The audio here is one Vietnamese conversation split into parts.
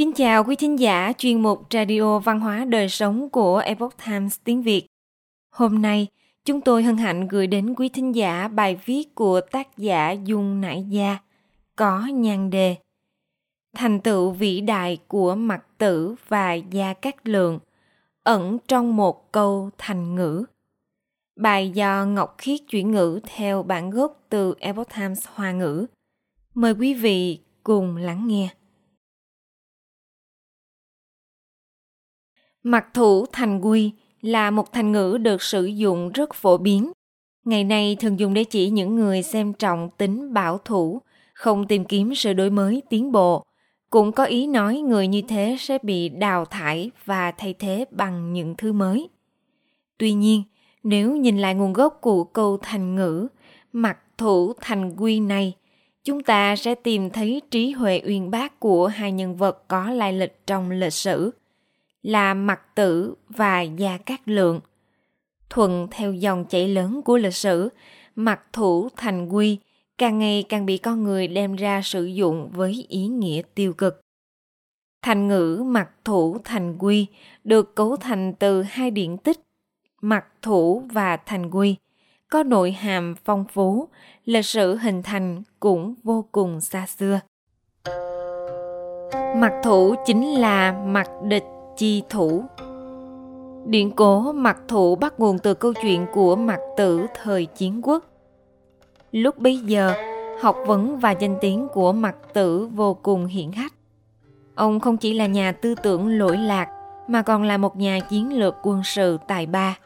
Kính chào quý thính giả chuyên mục Radio Văn hóa Đời Sống của Epoch Times tiếng Việt. Hôm nay, chúng tôi hân hạnh gửi đến quý thính giả bài viết của tác giả Dung Nải Gia, có nhan đề Thành tựu vĩ đại của Mặt Tử và Gia Cát Lượng ẩn trong một câu thành ngữ. Bài do Ngọc Khiết chuyển ngữ theo bản gốc từ Epoch Times Hoa ngữ. Mời quý vị cùng lắng nghe. Mặc thủ thành quy là một thành ngữ được sử dụng rất phổ biến. Ngày nay thường dùng để chỉ những người xem trọng tính bảo thủ, không tìm kiếm sự đổi mới tiến bộ. Cũng có ý nói người như thế sẽ bị đào thải và thay thế bằng những thứ mới. Tuy nhiên, nếu nhìn lại nguồn gốc của câu thành ngữ mặc thủ thành quy này, chúng ta sẽ tìm thấy trí huệ uyên bác của hai nhân vật có lai lịch trong lịch sử là Mặt Tử và Gia Cát Lượng. Thuận theo dòng chảy lớn của lịch sử, mặt thủ thành quy càng ngày càng bị con người đem ra sử dụng với ý nghĩa tiêu cực. Thành ngữ mặt thủ thành quy được cấu thành từ hai điển tích mặt thủ và thành quy, có nội hàm phong phú, lịch sử hình thành cũng vô cùng xa xưa. Mặt thủ chính là mặt địch chi thủ. điện cố mặt thủ bắt nguồn từ câu chuyện của mặt tử thời chiến quốc. Lúc bấy giờ, học vấn và danh tiếng của mặt tử vô cùng hiển hách. Ông không chỉ là nhà tư tưởng lỗi lạc, mà còn là một nhà chiến lược quân sự tài ba.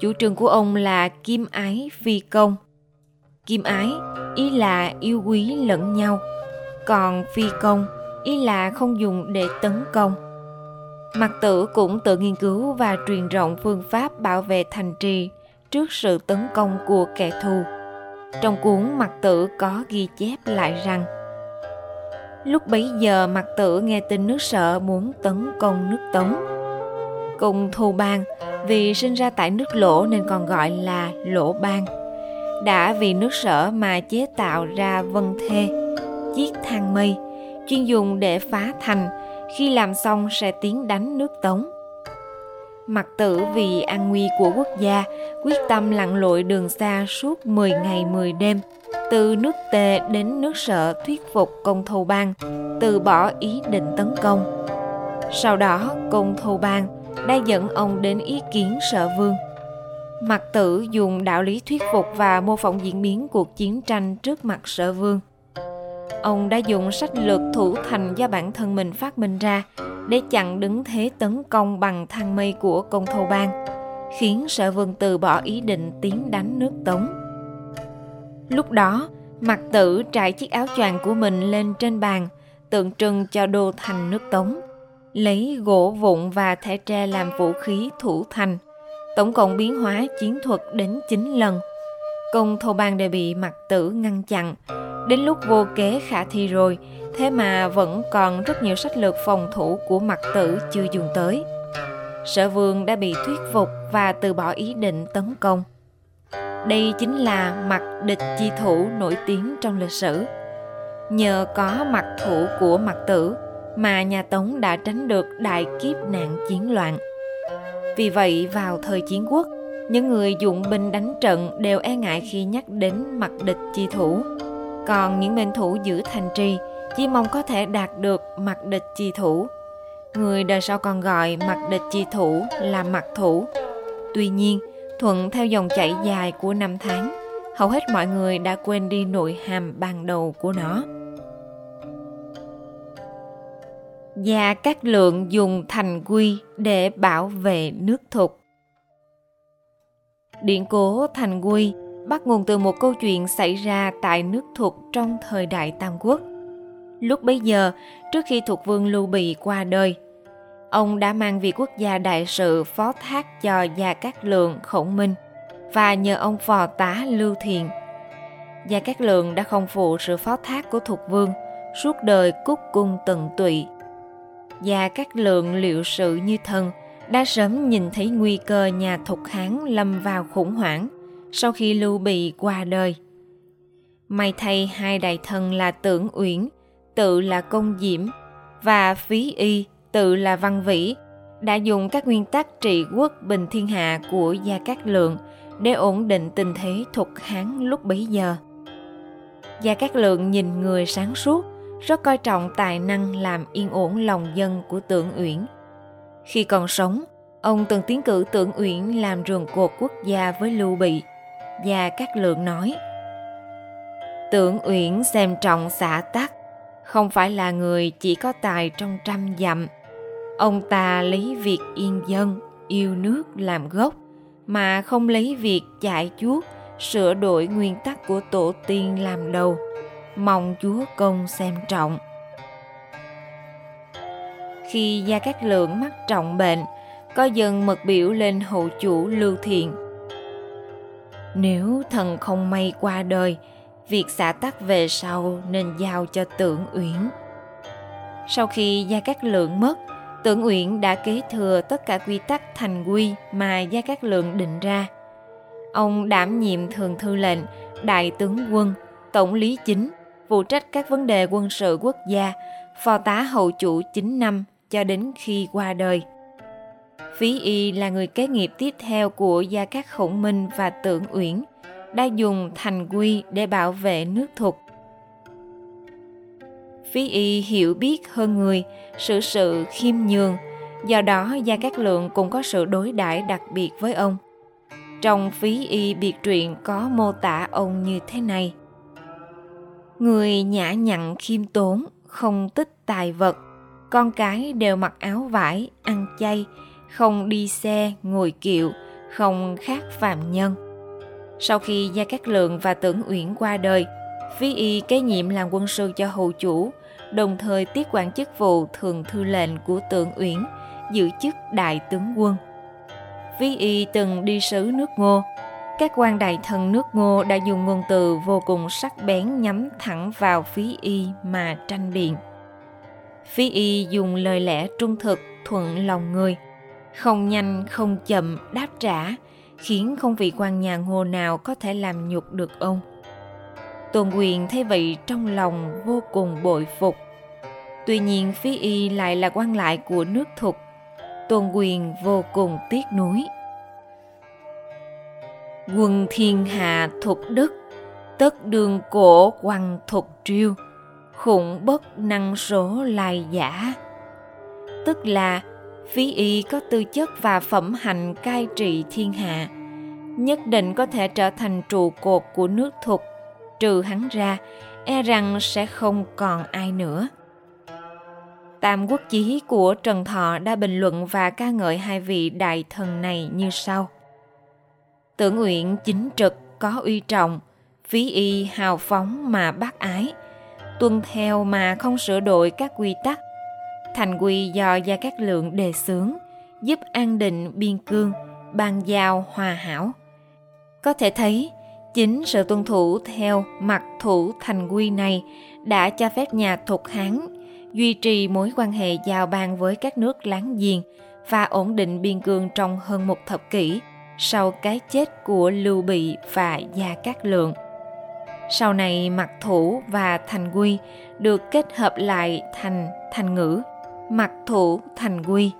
Chủ trương của ông là kim ái phi công. Kim ái ý là yêu quý lẫn nhau, còn phi công ý là không dùng để tấn công Mặc tử cũng tự nghiên cứu và truyền rộng phương pháp bảo vệ thành trì trước sự tấn công của kẻ thù. Trong cuốn Mặc tử có ghi chép lại rằng Lúc bấy giờ Mặc tử nghe tin nước sở muốn tấn công nước Tống. Cùng thù bang vì sinh ra tại nước lỗ nên còn gọi là lỗ bang. Đã vì nước sở mà chế tạo ra vân thê, chiếc thang mây, chuyên dùng để phá thành, khi làm xong sẽ tiến đánh nước Tống. Mặc tử vì an nguy của quốc gia, quyết tâm lặn lội đường xa suốt 10 ngày 10 đêm, từ nước Tề đến nước Sở thuyết phục công thâu bang, từ bỏ ý định tấn công. Sau đó, công thâu bang đã dẫn ông đến ý kiến sở vương. Mặc tử dùng đạo lý thuyết phục và mô phỏng diễn biến cuộc chiến tranh trước mặt sở vương – Ông đã dùng sách lược thủ thành do bản thân mình phát minh ra để chặn đứng thế tấn công bằng thang mây của công thâu bang, khiến sở vương từ bỏ ý định tiến đánh nước Tống. Lúc đó, mặt tử trải chiếc áo choàng của mình lên trên bàn, tượng trưng cho đô thành nước Tống, lấy gỗ vụn và thẻ tre làm vũ khí thủ thành, tổng cộng biến hóa chiến thuật đến 9 lần. Công thâu bang đều bị mặt tử ngăn chặn, Đến lúc vô kế khả thi rồi, thế mà vẫn còn rất nhiều sách lược phòng thủ của mặt tử chưa dùng tới. Sở vương đã bị thuyết phục và từ bỏ ý định tấn công. Đây chính là mặt địch chi thủ nổi tiếng trong lịch sử. Nhờ có mặt thủ của mặt tử mà nhà Tống đã tránh được đại kiếp nạn chiến loạn. Vì vậy vào thời chiến quốc, những người dụng binh đánh trận đều e ngại khi nhắc đến mặt địch chi thủ còn những mệnh thủ giữ thành trì chỉ mong có thể đạt được mặt địch chi thủ. Người đời sau còn gọi mặt địch chi thủ là mặt thủ. Tuy nhiên, thuận theo dòng chảy dài của năm tháng, hầu hết mọi người đã quên đi nội hàm ban đầu của nó. Và các lượng dùng thành quy để bảo vệ nước thục. Điện cố thành quy bắt nguồn từ một câu chuyện xảy ra tại nước Thục trong thời đại Tam Quốc. Lúc bấy giờ, trước khi Thục Vương Lưu Bị qua đời, ông đã mang việc quốc gia đại sự phó thác cho Gia Cát Lượng Khổng Minh và nhờ ông phò tá Lưu Thiền. Gia Cát Lượng đã không phụ sự phó thác của Thục Vương, suốt đời cúc cung tận tụy. Gia Cát Lượng liệu sự như thần đã sớm nhìn thấy nguy cơ nhà Thục Hán lâm vào khủng hoảng sau khi Lưu Bị qua đời. May thay hai đại thần là Tưởng Uyển, tự là Công Diễm và phí y tự là văn vĩ đã dùng các nguyên tắc trị quốc bình thiên hạ của Gia Cát Lượng để ổn định tình thế thuộc Hán lúc bấy giờ. Gia Cát Lượng nhìn người sáng suốt, rất coi trọng tài năng làm yên ổn lòng dân của Tưởng Uyển. Khi còn sống, ông từng tiến cử Tưởng Uyển làm rường cột quốc gia với Lưu Bị. Gia Cát Lượng nói, Tưởng Uyển xem trọng xã tắc, không phải là người chỉ có tài trong trăm dặm. Ông ta lấy việc yên dân, yêu nước làm gốc, mà không lấy việc chạy chuốt, sửa đổi nguyên tắc của tổ tiên làm đầu. Mong Chúa công xem trọng. Khi Gia Cát Lượng mắc trọng bệnh, có dân mật biểu lên hậu chủ Lưu Thiện. Nếu thần không may qua đời, việc xả tắc về sau nên giao cho tưởng uyển. Sau khi gia cát lượng mất tưởng uyển đã kế thừa tất cả quy tắc thành quy mà gia cát lượng định ra. Ông đảm nhiệm thường thư lệnh đại tướng quân tổng lý chính phụ trách các vấn đề quân sự quốc gia phò tá hậu chủ 9 năm cho đến khi qua đời phí y là người kế nghiệp tiếp theo của gia cát khổng minh và tưởng uyển đã dùng thành quy để bảo vệ nước thục. Phí y hiểu biết hơn người, sự sự khiêm nhường, do đó Gia Cát Lượng cũng có sự đối đãi đặc biệt với ông. Trong phí y biệt truyện có mô tả ông như thế này. Người nhã nhặn khiêm tốn, không tích tài vật, con cái đều mặc áo vải, ăn chay, không đi xe, ngồi kiệu, không khác phàm nhân sau khi Gia Cát Lượng và Tưởng Uyển qua đời, Phí Y kế nhiệm làm quân sư cho hầu chủ, đồng thời tiếp quản chức vụ thường thư lệnh của Tưởng Uyển, giữ chức đại tướng quân. Phí Y từng đi sứ nước Ngô. Các quan đại thần nước Ngô đã dùng ngôn từ vô cùng sắc bén nhắm thẳng vào Phí Y mà tranh biện. Phí Y dùng lời lẽ trung thực, thuận lòng người, không nhanh không chậm đáp trả, khiến không vị quan nhà ngô nào có thể làm nhục được ông. Tôn quyền thấy vậy trong lòng vô cùng bội phục. Tuy nhiên phí y lại là quan lại của nước thục. Tôn quyền vô cùng tiếc nuối. Quân thiên hạ thục đức, tất đường cổ quăng thục triêu, khủng bất năng số lai giả. Tức là phí y có tư chất và phẩm hạnh cai trị thiên hạ, nhất định có thể trở thành trụ cột của nước thục trừ hắn ra e rằng sẽ không còn ai nữa. Tam quốc chí của trần thọ đã bình luận và ca ngợi hai vị đại thần này như sau. Tưởng uyển chính trực có uy trọng, phí y hào phóng mà bác ái. Tuân theo mà không sửa đổi các quy tắc thành quy do gia cát lượng đề xướng, giúp an định, biên cương ban giao hòa hảo có thể thấy, chính sự tuân thủ theo mặt thủ thành quy này đã cho phép nhà thuộc hán duy trì mối quan hệ giao ban với các nước láng giềng và ổn định biên cương trong hơn một thập kỷ sau cái chết của Lưu Bị và Gia Cát Lượng. Sau này, mặt thủ và thành quy được kết hợp lại thành thành ngữ mặc thủ thành quy.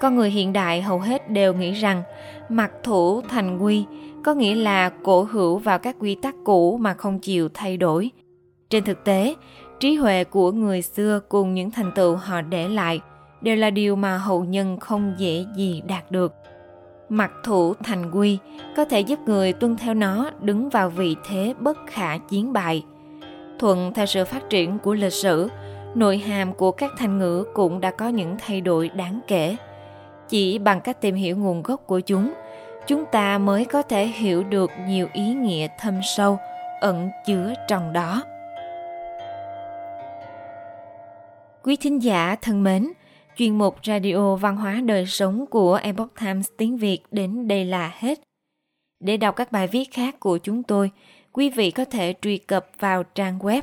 Con người hiện đại hầu hết đều nghĩ rằng mặc thủ thành quy có nghĩa là cổ hữu vào các quy tắc cũ mà không chịu thay đổi. Trên thực tế, trí huệ của người xưa cùng những thành tựu họ để lại đều là điều mà hậu nhân không dễ gì đạt được. Mặc thủ thành quy có thể giúp người tuân theo nó đứng vào vị thế bất khả chiến bại. Thuận theo sự phát triển của lịch sử, nội hàm của các thành ngữ cũng đã có những thay đổi đáng kể. Chỉ bằng cách tìm hiểu nguồn gốc của chúng – chúng ta mới có thể hiểu được nhiều ý nghĩa thâm sâu, ẩn chứa trong đó quý thính giả thân mến, chuyên mục radio văn hóa đời sống của epoch times tiếng việt đến đây là hết để đọc các bài viết khác của chúng tôi, quý vị có thể truy cập vào trang web